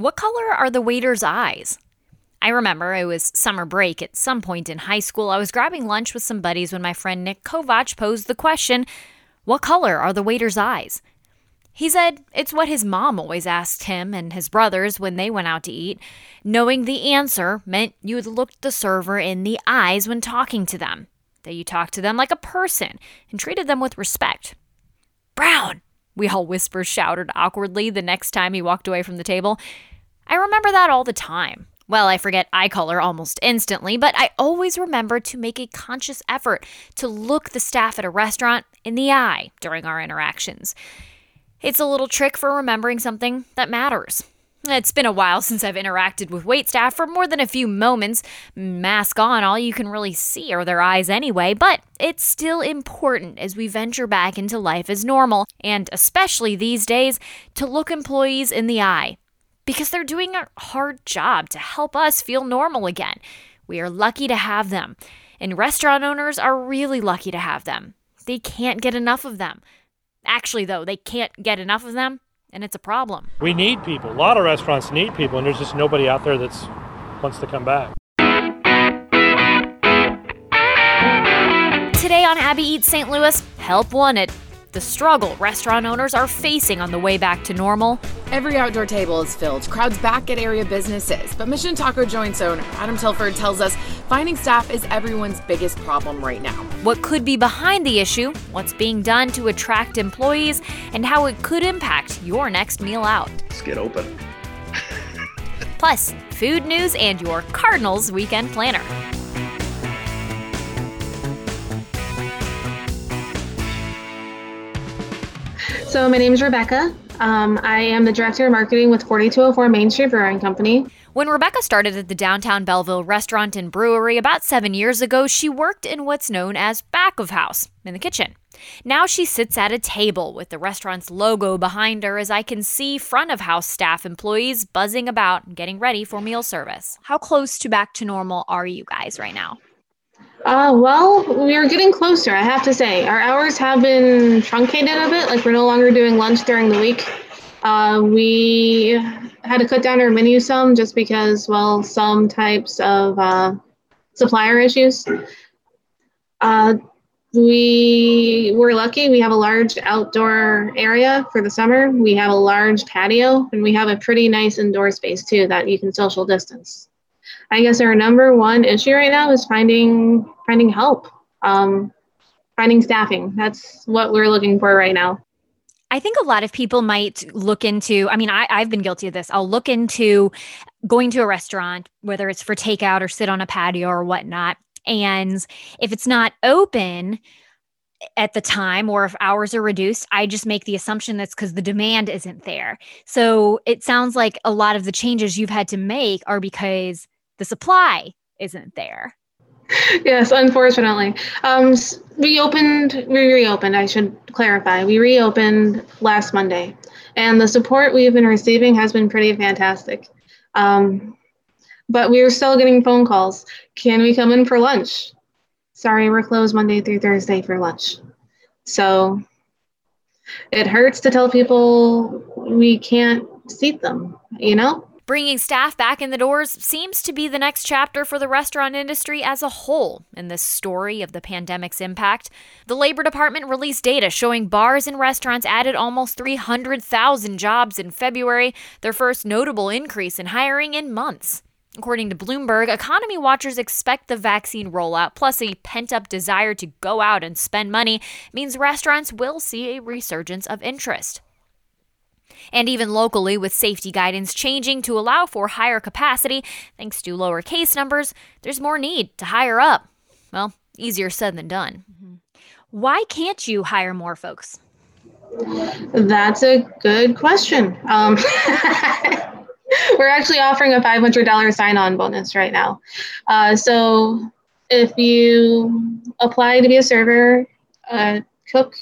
What color are the waiter's eyes? I remember it was summer break at some point in high school. I was grabbing lunch with some buddies when my friend Nick Kovach posed the question What color are the waiter's eyes? He said it's what his mom always asked him and his brothers when they went out to eat. Knowing the answer meant you would look the server in the eyes when talking to them, that you talked to them like a person and treated them with respect. Brown, we all whisper shouted awkwardly the next time he walked away from the table. I remember that all the time. Well, I forget eye color almost instantly, but I always remember to make a conscious effort to look the staff at a restaurant in the eye during our interactions. It's a little trick for remembering something that matters. It's been a while since I've interacted with wait staff for more than a few moments. Mask on, all you can really see are their eyes anyway, but it's still important as we venture back into life as normal, and especially these days, to look employees in the eye because they're doing a hard job to help us feel normal again. We are lucky to have them, and restaurant owners are really lucky to have them. They can't get enough of them. Actually, though, they can't get enough of them, and it's a problem. We need people. A lot of restaurants need people, and there's just nobody out there that's wants to come back. Today on Abby Eats St. Louis, help wanted the struggle restaurant owners are facing on the way back to normal. Every outdoor table is filled, crowds back at area businesses. But Mission Taco Joints owner Adam Tilford tells us finding staff is everyone's biggest problem right now. What could be behind the issue, what's being done to attract employees, and how it could impact your next meal out. Let's get open. Plus, food news and your Cardinals weekend planner. So my name is Rebecca. Um, I am the director of marketing with 4204 Main Street Brewing Company. When Rebecca started at the downtown Belleville restaurant and brewery about seven years ago, she worked in what's known as back of house, in the kitchen. Now she sits at a table with the restaurant's logo behind her as I can see front of house staff employees buzzing about and getting ready for meal service. How close to back to normal are you guys right now? Uh, well, we are getting closer, I have to say. Our hours have been truncated a bit, like we're no longer doing lunch during the week. Uh, we had to cut down our menu some just because, well, some types of uh, supplier issues. Uh, we were lucky. We have a large outdoor area for the summer. We have a large patio, and we have a pretty nice indoor space too that you can social distance. I guess our number one issue right now is finding finding help, um, finding staffing. That's what we're looking for right now. I think a lot of people might look into, I mean, I, I've been guilty of this. I'll look into going to a restaurant, whether it's for takeout or sit on a patio or whatnot. And if it's not open, at the time or if hours are reduced i just make the assumption that's because the demand isn't there so it sounds like a lot of the changes you've had to make are because the supply isn't there. Yes, unfortunately. Um, we opened, we reopened, I should clarify. We reopened last Monday, and the support we've been receiving has been pretty fantastic. Um, but we are still getting phone calls. Can we come in for lunch? Sorry, we're closed Monday through Thursday for lunch. So it hurts to tell people we can't seat them, you know? Bringing staff back in the doors seems to be the next chapter for the restaurant industry as a whole in this story of the pandemic's impact. The Labor Department released data showing bars and restaurants added almost 300,000 jobs in February, their first notable increase in hiring in months. According to Bloomberg, economy watchers expect the vaccine rollout plus a pent up desire to go out and spend money means restaurants will see a resurgence of interest. And even locally, with safety guidance changing to allow for higher capacity, thanks to lower case numbers, there's more need to hire up. Well, easier said than done. Mm-hmm. Why can't you hire more folks? That's a good question. Um, we're actually offering a $500 sign on bonus right now. Uh, so if you apply to be a server, uh, cook,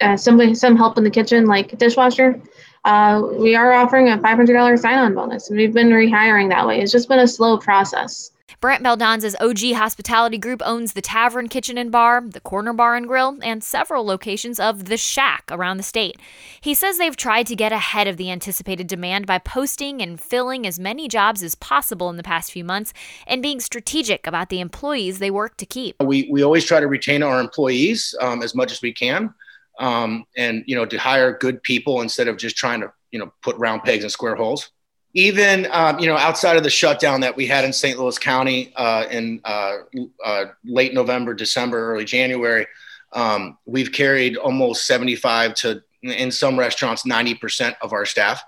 uh, somebody, some help in the kitchen, like dishwasher, uh, we are offering a $500 sign on bonus, and we've been rehiring that way. It's just been a slow process. Brant Baldanza's OG Hospitality Group owns the Tavern Kitchen and Bar, the Corner Bar and Grill, and several locations of The Shack around the state. He says they've tried to get ahead of the anticipated demand by posting and filling as many jobs as possible in the past few months and being strategic about the employees they work to keep. We, we always try to retain our employees um, as much as we can um, and, you know, to hire good people instead of just trying to, you know, put round pegs in square holes even um, you know outside of the shutdown that we had in St. Louis County uh, in uh, uh, late November, December, early January, um, we've carried almost 75 to in some restaurants 90% of our staff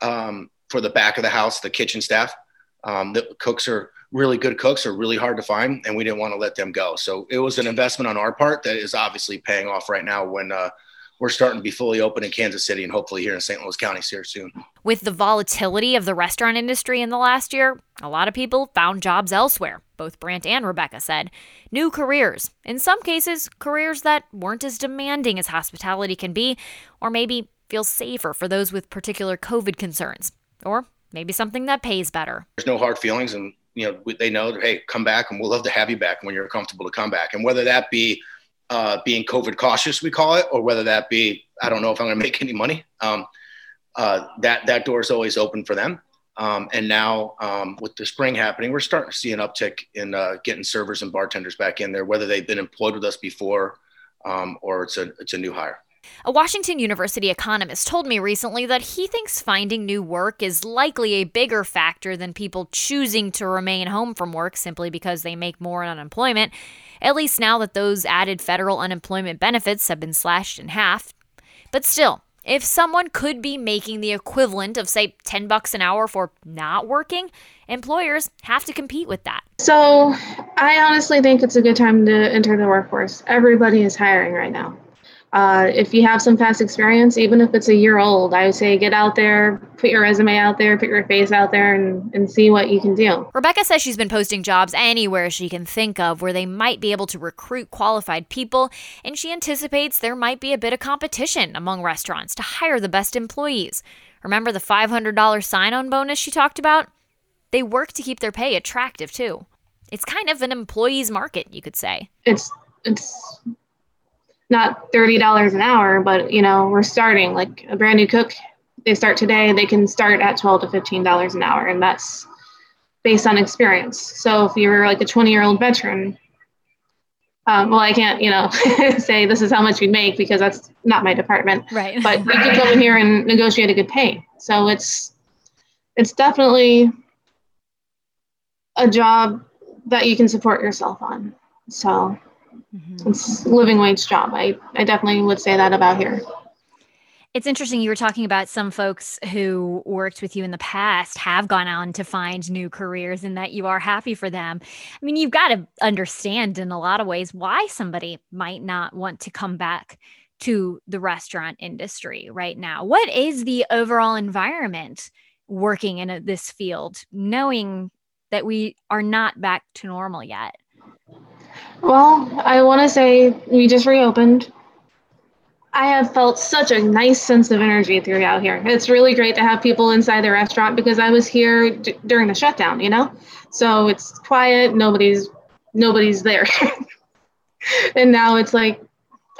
um, for the back of the house, the kitchen staff. Um, the cooks are really good cooks are really hard to find, and we didn't want to let them go. So it was an investment on our part that is obviously paying off right now when uh, we're starting to be fully open in Kansas City and hopefully here in St. Louis County here soon. With the volatility of the restaurant industry in the last year, a lot of people found jobs elsewhere, both Brant and Rebecca said. New careers, in some cases, careers that weren't as demanding as hospitality can be, or maybe feel safer for those with particular COVID concerns, or maybe something that pays better. There's no hard feelings, and you know they know, hey, come back, and we'll love to have you back when you're comfortable to come back, and whether that be uh, being COVID cautious, we call it, or whether that be I don't know if I'm going to make any money. Um, uh, that that door is always open for them. Um, and now um, with the spring happening, we're starting to see an uptick in uh, getting servers and bartenders back in there, whether they've been employed with us before um, or it's a it's a new hire. A Washington University economist told me recently that he thinks finding new work is likely a bigger factor than people choosing to remain home from work simply because they make more in unemployment, at least now that those added federal unemployment benefits have been slashed in half. But still, if someone could be making the equivalent of say 10 bucks an hour for not working, employers have to compete with that. So, I honestly think it's a good time to enter the workforce. Everybody is hiring right now. Uh, if you have some past experience, even if it's a year old, I would say get out there, put your resume out there, put your face out there, and, and see what you can do. Rebecca says she's been posting jobs anywhere she can think of where they might be able to recruit qualified people, and she anticipates there might be a bit of competition among restaurants to hire the best employees. Remember the $500 sign on bonus she talked about? They work to keep their pay attractive too. It's kind of an employee's market, you could say. It's it's not $30 an hour, but you know, we're starting like a brand new cook. They start today, they can start at 12 to $15 an hour. And that's based on experience. So if you're like a 20 year old veteran, um, well, I can't, you know, say this is how much we make because that's not my department. Right. But you can come in here and negotiate a good pay. So it's, it's definitely a job that you can support yourself on. So Mm-hmm. It's living wage job. I, I definitely would say that about here. It's interesting. You were talking about some folks who worked with you in the past have gone on to find new careers and that you are happy for them. I mean, you've got to understand in a lot of ways why somebody might not want to come back to the restaurant industry right now. What is the overall environment working in a, this field, knowing that we are not back to normal yet? Well, I want to say we just reopened. I have felt such a nice sense of energy throughout here. It's really great to have people inside the restaurant because I was here d- during the shutdown, you know? So it's quiet, nobody's nobody's there. and now it's like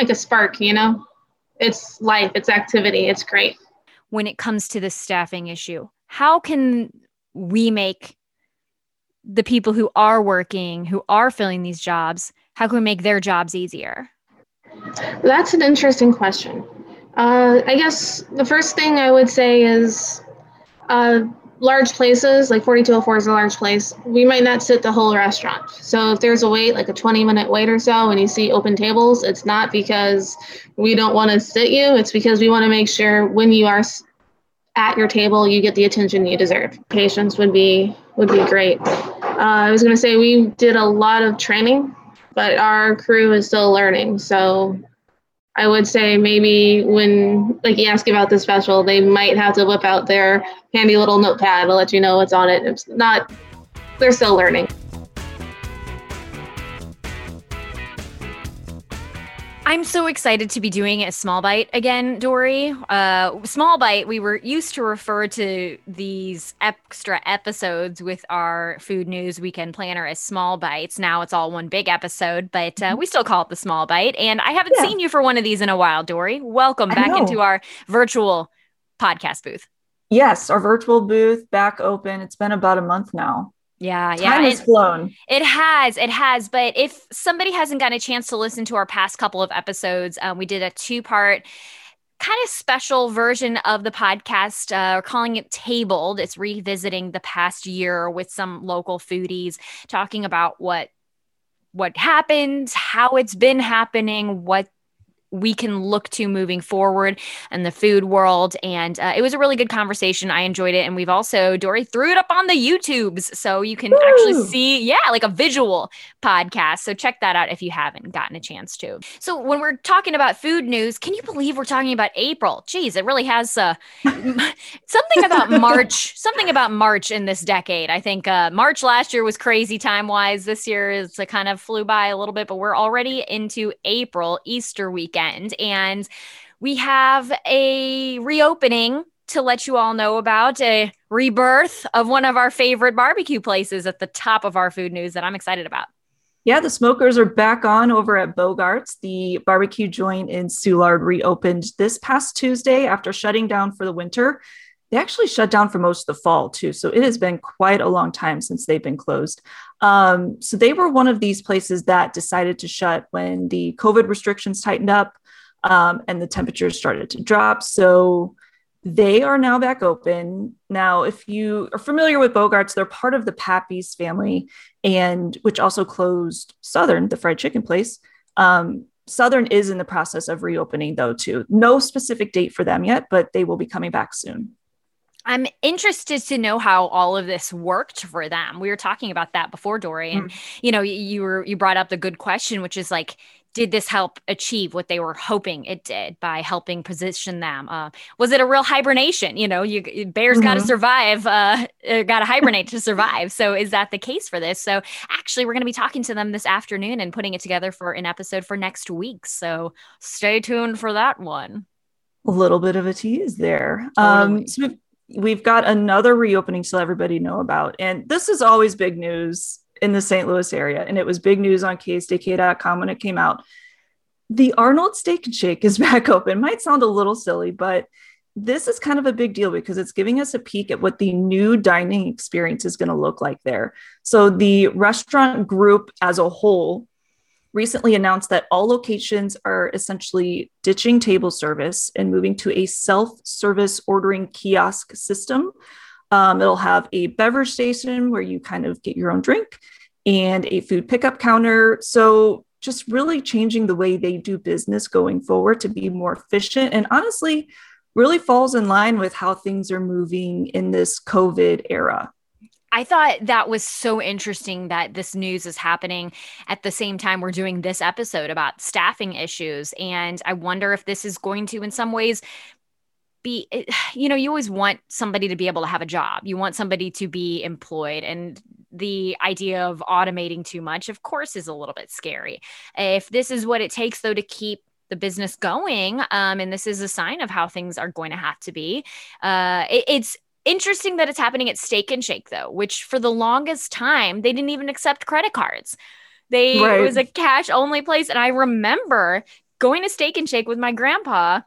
like a spark, you know? It's life, it's activity, it's great. When it comes to the staffing issue, how can we make the people who are working, who are filling these jobs, how can we make their jobs easier? That's an interesting question. Uh, I guess the first thing I would say is uh, large places, like 4204 is a large place, we might not sit the whole restaurant. So if there's a wait, like a 20 minute wait or so, and you see open tables, it's not because we don't want to sit you, it's because we want to make sure when you are at your table, you get the attention you deserve. Patience would be would be great. Uh, I was going to say we did a lot of training, but our crew is still learning. So I would say maybe when like you ask about the special, they might have to whip out their handy little notepad to let you know what's on it. It's not they're still learning. I'm so excited to be doing a small bite again, Dory. Uh, small bite, we were used to refer to these extra episodes with our food news weekend planner as small bites. Now it's all one big episode, but uh, mm-hmm. we still call it the small bite. And I haven't yeah. seen you for one of these in a while, Dory. Welcome back into our virtual podcast booth. Yes, our virtual booth back open. It's been about a month now. Yeah, yeah. Time has flown. It has, it has. But if somebody hasn't gotten a chance to listen to our past couple of episodes, um, we did a two part kind of special version of the podcast. Uh, we're calling it Tabled. It's revisiting the past year with some local foodies, talking about what what happened, how it's been happening, what we can look to moving forward in the food world. And uh, it was a really good conversation. I enjoyed it. And we've also, Dory threw it up on the YouTubes. So you can Woo! actually see, yeah, like a visual podcast. So check that out if you haven't gotten a chance to. So when we're talking about food news, can you believe we're talking about April? Geez, it really has uh, something about March, something about March in this decade. I think uh, March last year was crazy time wise. This year is uh, kind of flew by a little bit, but we're already into April, Easter weekend weekend. And we have a reopening to let you all know about a rebirth of one of our favorite barbecue places at the top of our food news that I'm excited about. Yeah, the smokers are back on over at Bogart's. The barbecue joint in Soulard reopened this past Tuesday after shutting down for the winter. They actually shut down for most of the fall too. So it has been quite a long time since they've been closed. Um, so they were one of these places that decided to shut when the COVID restrictions tightened up um, and the temperatures started to drop. So they are now back open. Now, if you are familiar with Bogarts, they're part of the Pappy's family, and which also closed Southern, the fried chicken place. Um, Southern is in the process of reopening, though, too. No specific date for them yet, but they will be coming back soon. I'm interested to know how all of this worked for them. We were talking about that before, Dory, and mm. you know, you were you brought up the good question, which is like, did this help achieve what they were hoping it did by helping position them? Uh, was it a real hibernation? You know, you bears mm-hmm. got to survive, uh, uh got to hibernate to survive. So is that the case for this? So actually, we're going to be talking to them this afternoon and putting it together for an episode for next week. So stay tuned for that one. A little bit of a tease there. Totally. Um, so we've got another reopening to let everybody know about. And this is always big news in the St. Louis area. And it was big news on ksdk.com when it came out. The Arnold Steak and Shake is back open. Might sound a little silly, but this is kind of a big deal because it's giving us a peek at what the new dining experience is going to look like there. So, the restaurant group as a whole recently announced that all locations are essentially ditching table service and moving to a self service ordering kiosk system. Um, it'll have a beverage station where you kind of get your own drink and a food pickup counter. So, just really changing the way they do business going forward to be more efficient and honestly, really falls in line with how things are moving in this COVID era. I thought that was so interesting that this news is happening at the same time we're doing this episode about staffing issues. And I wonder if this is going to, in some ways, be, you know, you always want somebody to be able to have a job, you want somebody to be employed. And the idea of automating too much, of course, is a little bit scary. If this is what it takes, though, to keep the business going um, and this is a sign of how things are going to have to be uh, it, it's Interesting that it's happening at Steak and Shake though, which for the longest time they didn't even accept credit cards. They right. it was a cash only place, and I remember going to Steak and Shake with my grandpa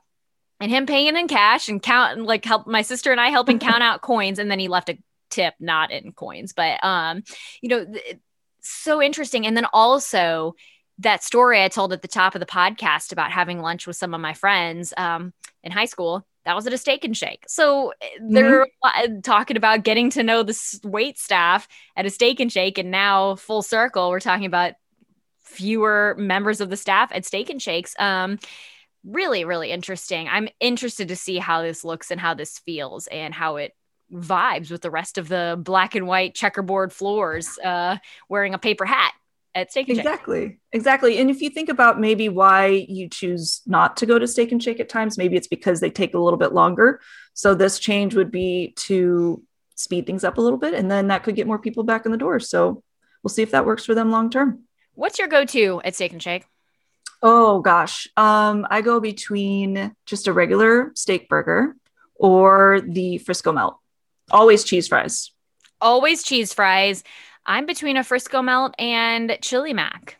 and him paying in cash and count and like help my sister and I helping count out coins, and then he left a tip not in coins, but um, you know, th- so interesting. And then also that story I told at the top of the podcast about having lunch with some of my friends um, in high school that was at a steak and shake. So eh, they're mm-hmm. talking about getting to know the wait staff at a steak and shake. And now, full circle, we're talking about fewer members of the staff at steak and shakes. Um, really, really interesting. I'm interested to see how this looks and how this feels and how it vibes with the rest of the black and white checkerboard floors uh, wearing a paper hat at Steak and exactly. Shake. Exactly. And if you think about maybe why you choose not to go to Steak and Shake at times, maybe it's because they take a little bit longer. So this change would be to speed things up a little bit, and then that could get more people back in the door. So we'll see if that works for them long term. What's your go-to at Steak and Shake? Oh gosh. Um, I go between just a regular steak burger or the Frisco melt. Always cheese fries. Always cheese fries. I'm between a Frisco melt and chili mac.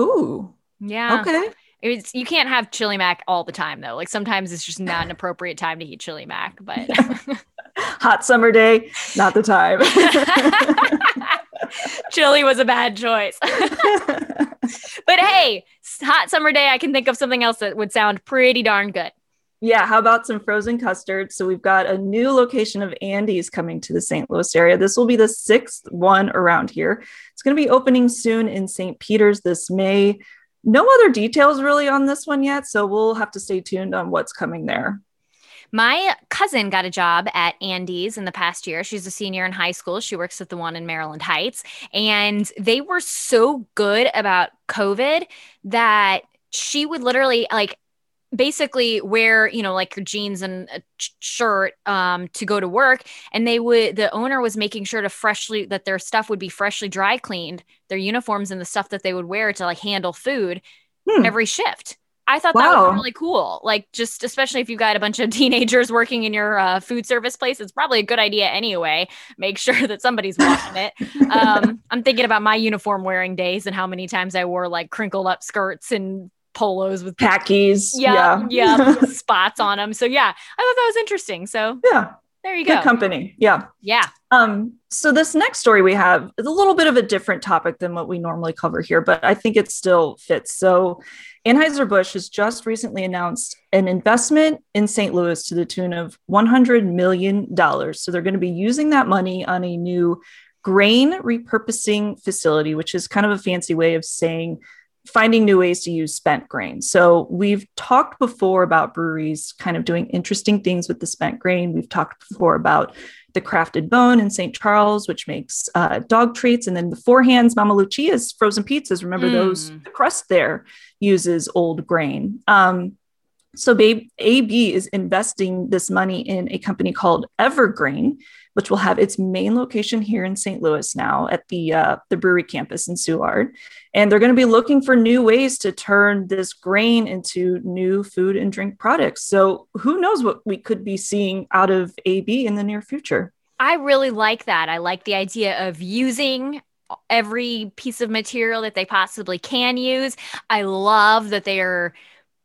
Ooh. Yeah. Okay. It's you can't have chili mac all the time though. Like sometimes it's just not an appropriate time to eat chili mac, but hot summer day, not the time. chili was a bad choice. but hey, hot summer day, I can think of something else that would sound pretty darn good. Yeah, how about some frozen custard? So we've got a new location of Andy's coming to the St. Louis area. This will be the sixth one around here. It's going to be opening soon in St. Peter's this May. No other details really on this one yet, so we'll have to stay tuned on what's coming there. My cousin got a job at Andy's in the past year. She's a senior in high school. She works at the one in Maryland Heights. And they were so good about COVID that she would literally like basically wear you know like your jeans and a shirt um, to go to work and they would the owner was making sure to freshly that their stuff would be freshly dry cleaned their uniforms and the stuff that they would wear to like handle food hmm. every shift I thought wow. that was really cool. Like, just especially if you've got a bunch of teenagers working in your uh, food service place, it's probably a good idea anyway. Make sure that somebody's washing it. Um, I'm thinking about my uniform wearing days and how many times I wore like crinkled up skirts and polos with khakis. Yeah, yeah, yeah spots on them. So yeah, I thought that was interesting. So yeah, there you Good go. company. Yeah. Yeah. Um, so this next story we have is a little bit of a different topic than what we normally cover here, but I think it still fits. So Anheuser-Busch has just recently announced an investment in St. Louis to the tune of $100 million. So they're going to be using that money on a new grain repurposing facility, which is kind of a fancy way of saying finding new ways to use spent grain. So we've talked before about breweries kind of doing interesting things with the spent grain. We've talked before about the crafted bone in St. Charles, which makes uh, dog treats. And then the four beforehands, Mama Lucia's frozen pizzas. Remember mm. those? The crust there uses old grain. Um, so AB is investing this money in a company called EverGrain, which will have its main location here in St. Louis now at the uh, the brewery campus in Soulard, And they're going to be looking for new ways to turn this grain into new food and drink products. So who knows what we could be seeing out of AB in the near future. I really like that. I like the idea of using every piece of material that they possibly can use. I love that they are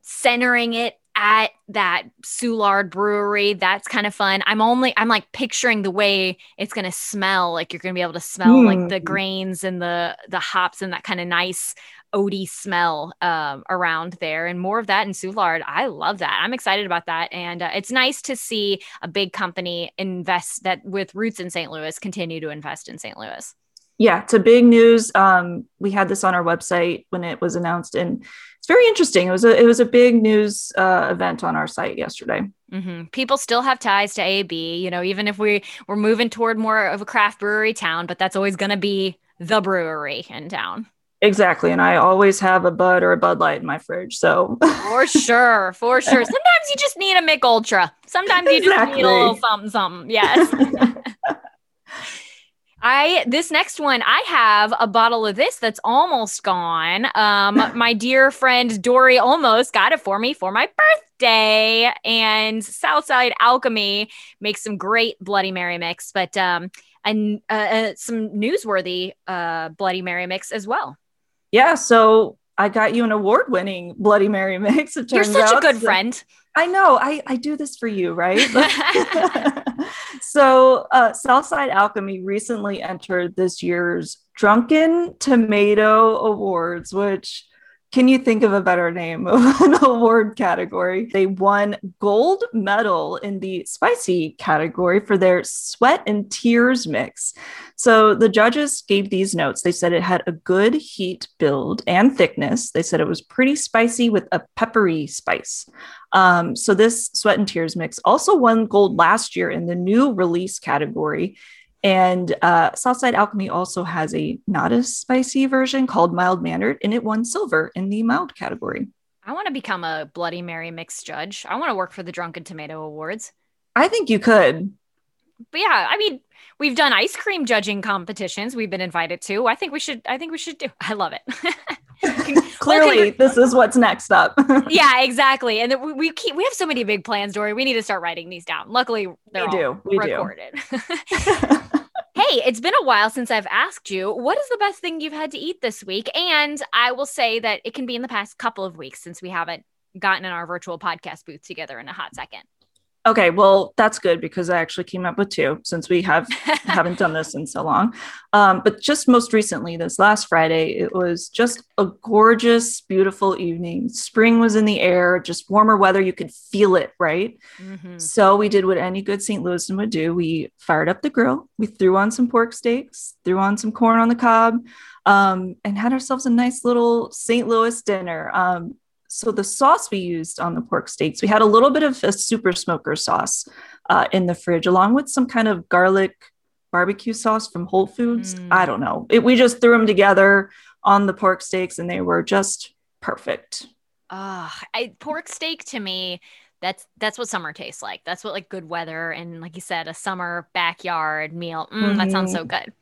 centering it at that Soulard brewery. That's kind of fun. I'm only I'm like picturing the way it's gonna smell. Like you're gonna be able to smell mm. like the hmm. grains and the the hops and that kind of nice oaty smell um, around there and more of that in Soulard. I love that. I'm excited about that. And uh, it's nice to see a big company invest that with roots in St. Louis continue to invest in St. Louis. Yeah, it's a big news. Um, we had this on our website when it was announced and it's very interesting. It was a it was a big news uh, event on our site yesterday. Mm-hmm. People still have ties to AB, you know, even if we we're moving toward more of a craft brewery town, but that's always going to be the brewery in town. Exactly, and I always have a Bud or a Bud Light in my fridge. So for sure, for sure. Sometimes you just need a Mich Ultra. Sometimes you exactly. just need a little something, something. Yes. I this next one, I have a bottle of this that's almost gone. Um, my dear friend Dory almost got it for me for my birthday, and Southside Alchemy makes some great Bloody Mary mix, but um, and uh, uh, some newsworthy uh Bloody Mary mix as well. Yeah, so I got you an award-winning Bloody Mary mix. It You're such a good so- friend. I know. I, I do this for you, right? so, uh, Southside Alchemy recently entered this year's Drunken Tomato Awards, which can you think of a better name of an award category? They won gold medal in the spicy category for their sweat and tears mix. So the judges gave these notes. They said it had a good heat build and thickness. They said it was pretty spicy with a peppery spice. Um, so this sweat and tears mix also won gold last year in the new release category. And uh, Southside Alchemy also has a not as spicy version called Mild Mannered, and it won silver in the mild category. I want to become a Bloody Mary mixed judge. I want to work for the Drunken Tomato Awards. I think you could. But yeah, I mean, We've done ice cream judging competitions. We've been invited to. I think we should. I think we should do. I love it. Clearly, well, this is what's next up. yeah, exactly. And we, we keep we have so many big plans, Dory. We need to start writing these down. Luckily, they're we do. We recorded. do. Hey, it's been a while since I've asked you what is the best thing you've had to eat this week, and I will say that it can be in the past couple of weeks since we haven't gotten in our virtual podcast booth together in a hot second. Okay, well that's good because I actually came up with two since we have haven't done this in so long. Um, but just most recently, this last Friday, it was just a gorgeous, beautiful evening. Spring was in the air, just warmer weather. You could feel it, right? Mm-hmm. So we did what any good St. Louisan would do. We fired up the grill. We threw on some pork steaks, threw on some corn on the cob, um, and had ourselves a nice little St. Louis dinner. Um, so the sauce we used on the pork steaks, we had a little bit of a super smoker sauce uh, in the fridge, along with some kind of garlic barbecue sauce from Whole Foods. Mm. I don't know. It, we just threw them together on the pork steaks, and they were just perfect. Ah, uh, pork steak to me that's that's what summer tastes like. That's what like good weather and like you said, a summer backyard meal. Mm, mm-hmm. That sounds so mm-hmm. good.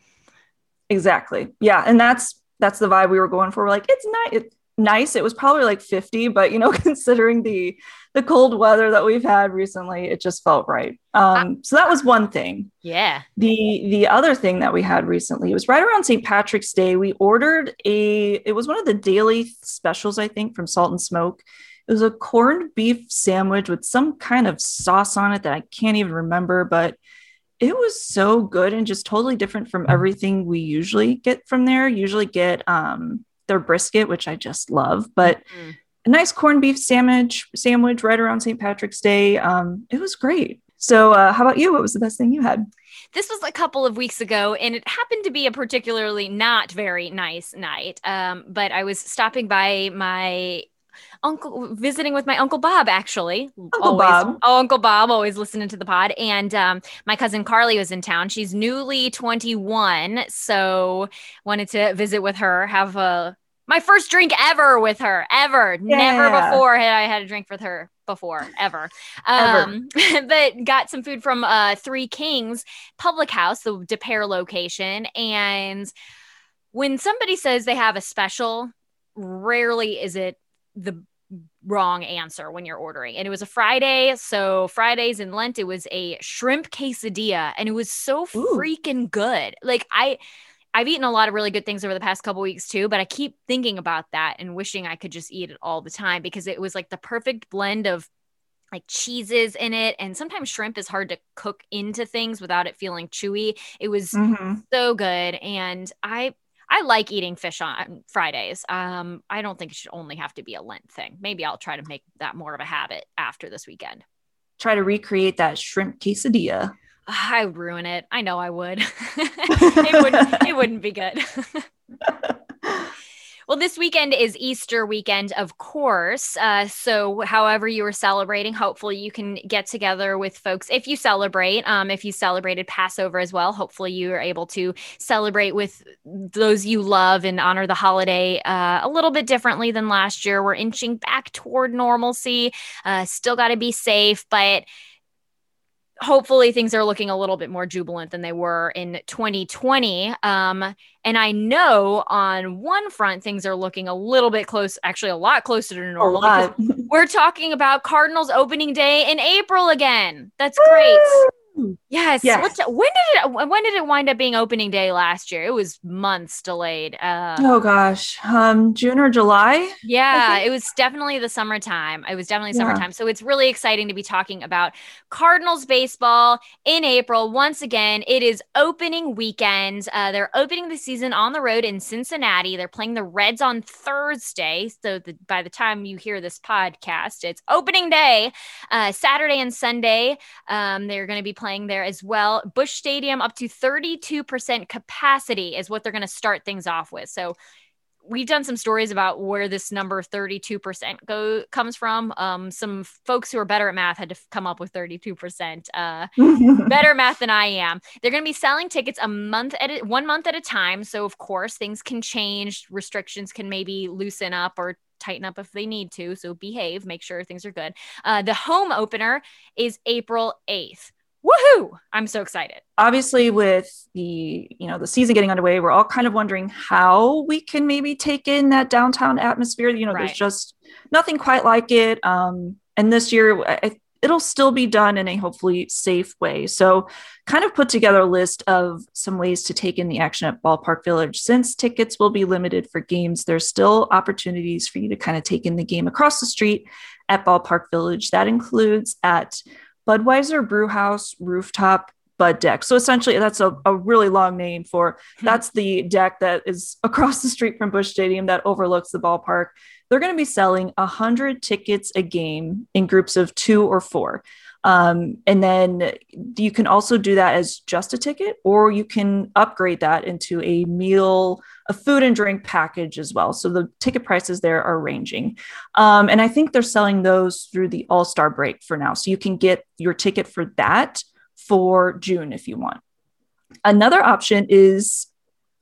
Exactly. Yeah, and that's that's the vibe we were going for. We're like, it's not. It, nice. It was probably like 50, but you know, considering the the cold weather that we've had recently, it just felt right. Um, so that was one thing. Yeah. The the other thing that we had recently was right around St. Patrick's Day. We ordered a it was one of the daily specials, I think, from Salt and Smoke. It was a corned beef sandwich with some kind of sauce on it that I can't even remember, but it was so good and just totally different from everything we usually get from there. Usually get um their brisket, which I just love, but mm-hmm. a nice corned beef sandwich sandwich right around St. Patrick's Day. Um, it was great. So, uh, how about you? What was the best thing you had? This was a couple of weeks ago, and it happened to be a particularly not very nice night. Um, but I was stopping by my uncle visiting with my uncle Bob actually. Uncle always, Bob. Oh, Uncle Bob always listening to the pod. And um, my cousin Carly was in town. She's newly 21, so wanted to visit with her, have a my first drink ever with her, ever. Yeah. Never before had I had a drink with her before, ever. Um, ever. but got some food from uh, Three Kings Public House, the Des Peres location. And when somebody says they have a special, rarely is it the wrong answer when you're ordering. And it was a Friday. So Fridays in Lent, it was a shrimp quesadilla and it was so Ooh. freaking good. Like I I've eaten a lot of really good things over the past couple weeks too, but I keep thinking about that and wishing I could just eat it all the time because it was like the perfect blend of like cheeses in it and sometimes shrimp is hard to cook into things without it feeling chewy. It was mm-hmm. so good and I I like eating fish on Fridays. Um, I don't think it should only have to be a Lent thing. Maybe I'll try to make that more of a habit after this weekend. Try to recreate that shrimp quesadilla. I would ruin it. I know I would. it would it wouldn't be good. Well, this weekend is Easter weekend, of course. Uh, so, however you are celebrating, hopefully you can get together with folks. If you celebrate, um, if you celebrated Passover as well, hopefully you are able to celebrate with those you love and honor the holiday uh, a little bit differently than last year. We're inching back toward normalcy. Uh, still got to be safe, but hopefully things are looking a little bit more jubilant than they were in 2020. Um, and I know on one front, things are looking a little bit close, actually a lot closer to normal. we're talking about Cardinals opening day in April again. That's great. Yes. yes. when did it when did it wind up being opening day last year? It was months delayed. Uh, oh gosh. Um June or July? Yeah, it was definitely the summertime. It was definitely yeah. summertime. So it's really exciting to be talking about Cardinals baseball in April. Once again, it is opening weekend. Uh, they're opening the season on the road in Cincinnati. They're playing the Reds on Thursday. So the, by the time you hear this podcast, it's opening day, uh, Saturday and Sunday. Um, they're going to be playing there as well. Busch Stadium up to 32% capacity is what they're going to start things off with. So we've done some stories about where this number 32% go comes from. Um, some folks who are better at math had to come up with 32%. Uh, better math than I am. They're going to be selling tickets a month at a, one month at a time. So of course things can change. Restrictions can maybe loosen up or tighten up if they need to. So behave, make sure things are good. Uh, the home opener is April 8th Woohoo! I'm so excited. Obviously, with the you know the season getting underway, we're all kind of wondering how we can maybe take in that downtown atmosphere. You know, right. there's just nothing quite like it. Um, and this year, I, it'll still be done in a hopefully safe way. So, kind of put together a list of some ways to take in the action at Ballpark Village. Since tickets will be limited for games, there's still opportunities for you to kind of take in the game across the street at Ballpark Village. That includes at Budweiser Brewhouse Rooftop Bud Deck. So essentially, that's a, a really long name for hmm. that's the deck that is across the street from Busch Stadium that overlooks the ballpark. They're going to be selling 100 tickets a game in groups of two or four. Um, and then you can also do that as just a ticket, or you can upgrade that into a meal, a food and drink package as well. So the ticket prices there are ranging. Um, and I think they're selling those through the All Star break for now. So you can get your ticket for that for June if you want. Another option is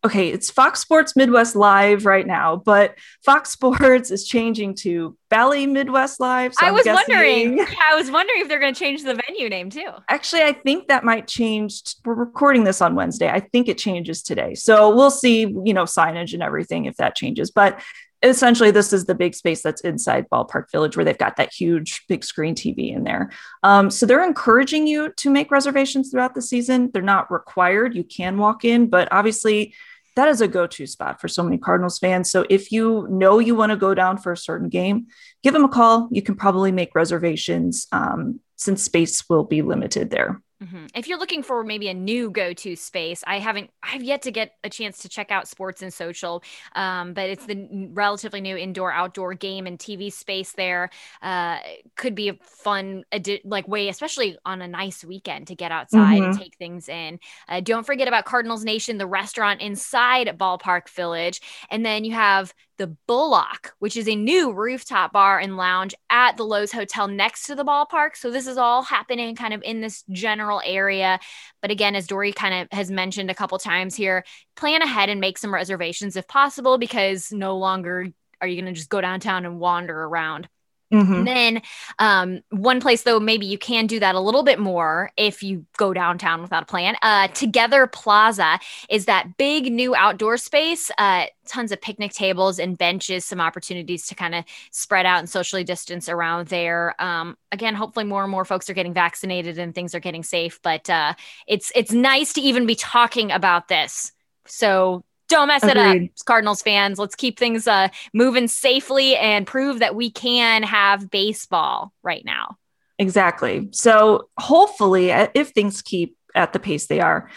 okay, it's Fox Sports Midwest Live right now, but Fox Sports is changing to Bally Midwest Live. So I was guessing... wondering. I was wondering if they're going to change the venue name too. Actually, I think that might change. We're recording this on Wednesday. I think it changes today. So we'll see, you know, signage and everything if that changes. But essentially this is the big space that's inside ballpark village where they've got that huge big screen tv in there um, so they're encouraging you to make reservations throughout the season they're not required you can walk in but obviously that is a go-to spot for so many Cardinals fans. So if you know you want to go down for a certain game, give them a call. You can probably make reservations um, since space will be limited there. Mm-hmm. If you're looking for maybe a new go-to space, I haven't, I've yet to get a chance to check out Sports and Social, um, but it's the relatively new indoor-outdoor game and TV space. There uh, could be a fun, adi- like way, especially on a nice weekend, to get outside mm-hmm. and take things in. Uh, don't forget about Cardinals Nation, the restaurant inside Ballpark Village, and then you have the Bullock, which is a new rooftop bar and lounge at the Loews Hotel next to the ballpark. So this is all happening kind of in this general area. But again, as Dory kind of has mentioned a couple times here, plan ahead and make some reservations if possible, because no longer are you going to just go downtown and wander around. Mm-hmm. Then, um, one place though, maybe you can do that a little bit more if you go downtown without a plan. Uh, Together Plaza is that big new outdoor space. Uh, tons of picnic tables and benches, some opportunities to kind of spread out and socially distance around there. Um, again, hopefully more and more folks are getting vaccinated and things are getting safe. But uh, it's it's nice to even be talking about this. So don't mess Agreed. it up, Cardinals fans. Let's keep things uh, moving safely and prove that we can have baseball right now. Exactly. So, hopefully, uh, if things keep at the pace they are,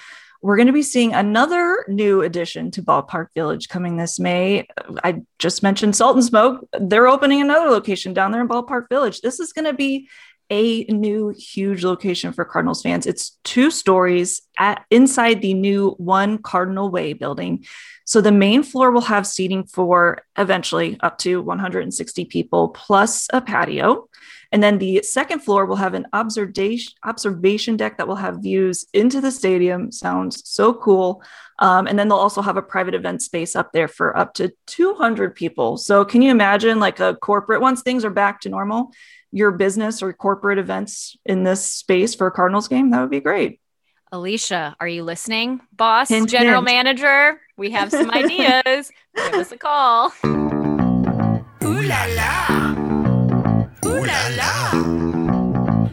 we're going to be seeing another new addition to Ballpark Village coming this May. I just mentioned Salt and Smoke. They're opening another location down there in Ballpark Village. This is going to be a new huge location for Cardinals fans. It's two stories at inside the new One Cardinal Way building. So the main floor will have seating for eventually up to 160 people plus a patio. And then the second floor will have an observation observation deck that will have views into the stadium. Sounds so cool. Um, and then they'll also have a private event space up there for up to 200 people. So can you imagine like a corporate once things are back to normal? Your business or corporate events in this space for a Cardinals game, that would be great. Alicia, are you listening? Boss, hint, general hint. manager, we have some ideas. Give us a call. Ooh la la. Ooh la la.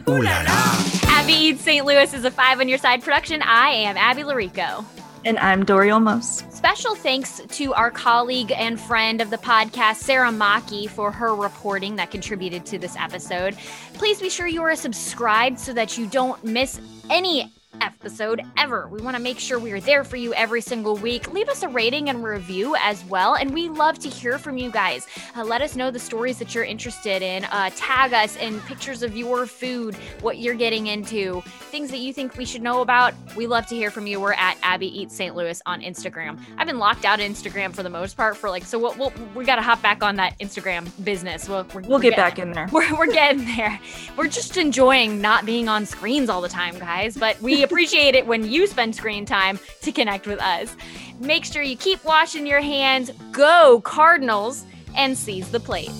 Ooh la la. Abby Eats St. Louis is a five on your side production. I am Abby Llorico. And I'm Dory Olmos. Special thanks to our colleague and friend of the podcast, Sarah Maki, for her reporting that contributed to this episode. Please be sure you are subscribed so that you don't miss any episode ever. We want to make sure we are there for you every single week. Leave us a rating and review as well. And we love to hear from you guys. Uh, let us know the stories that you're interested in. Uh, tag us in pictures of your food, what you're getting into, things that you think we should know about. We love to hear from you. We're at Abby Eats St. Louis on Instagram. I've been locked out of Instagram for the most part for like, so we'll, we'll, we got to hop back on that Instagram business. We'll, we're, we'll we're get back in there. We're, we're getting there. We're just enjoying not being on screens all the time, guys, but we appreciate it when you spend screen time to connect with us. Make sure you keep washing your hands, go Cardinals, and seize the plate.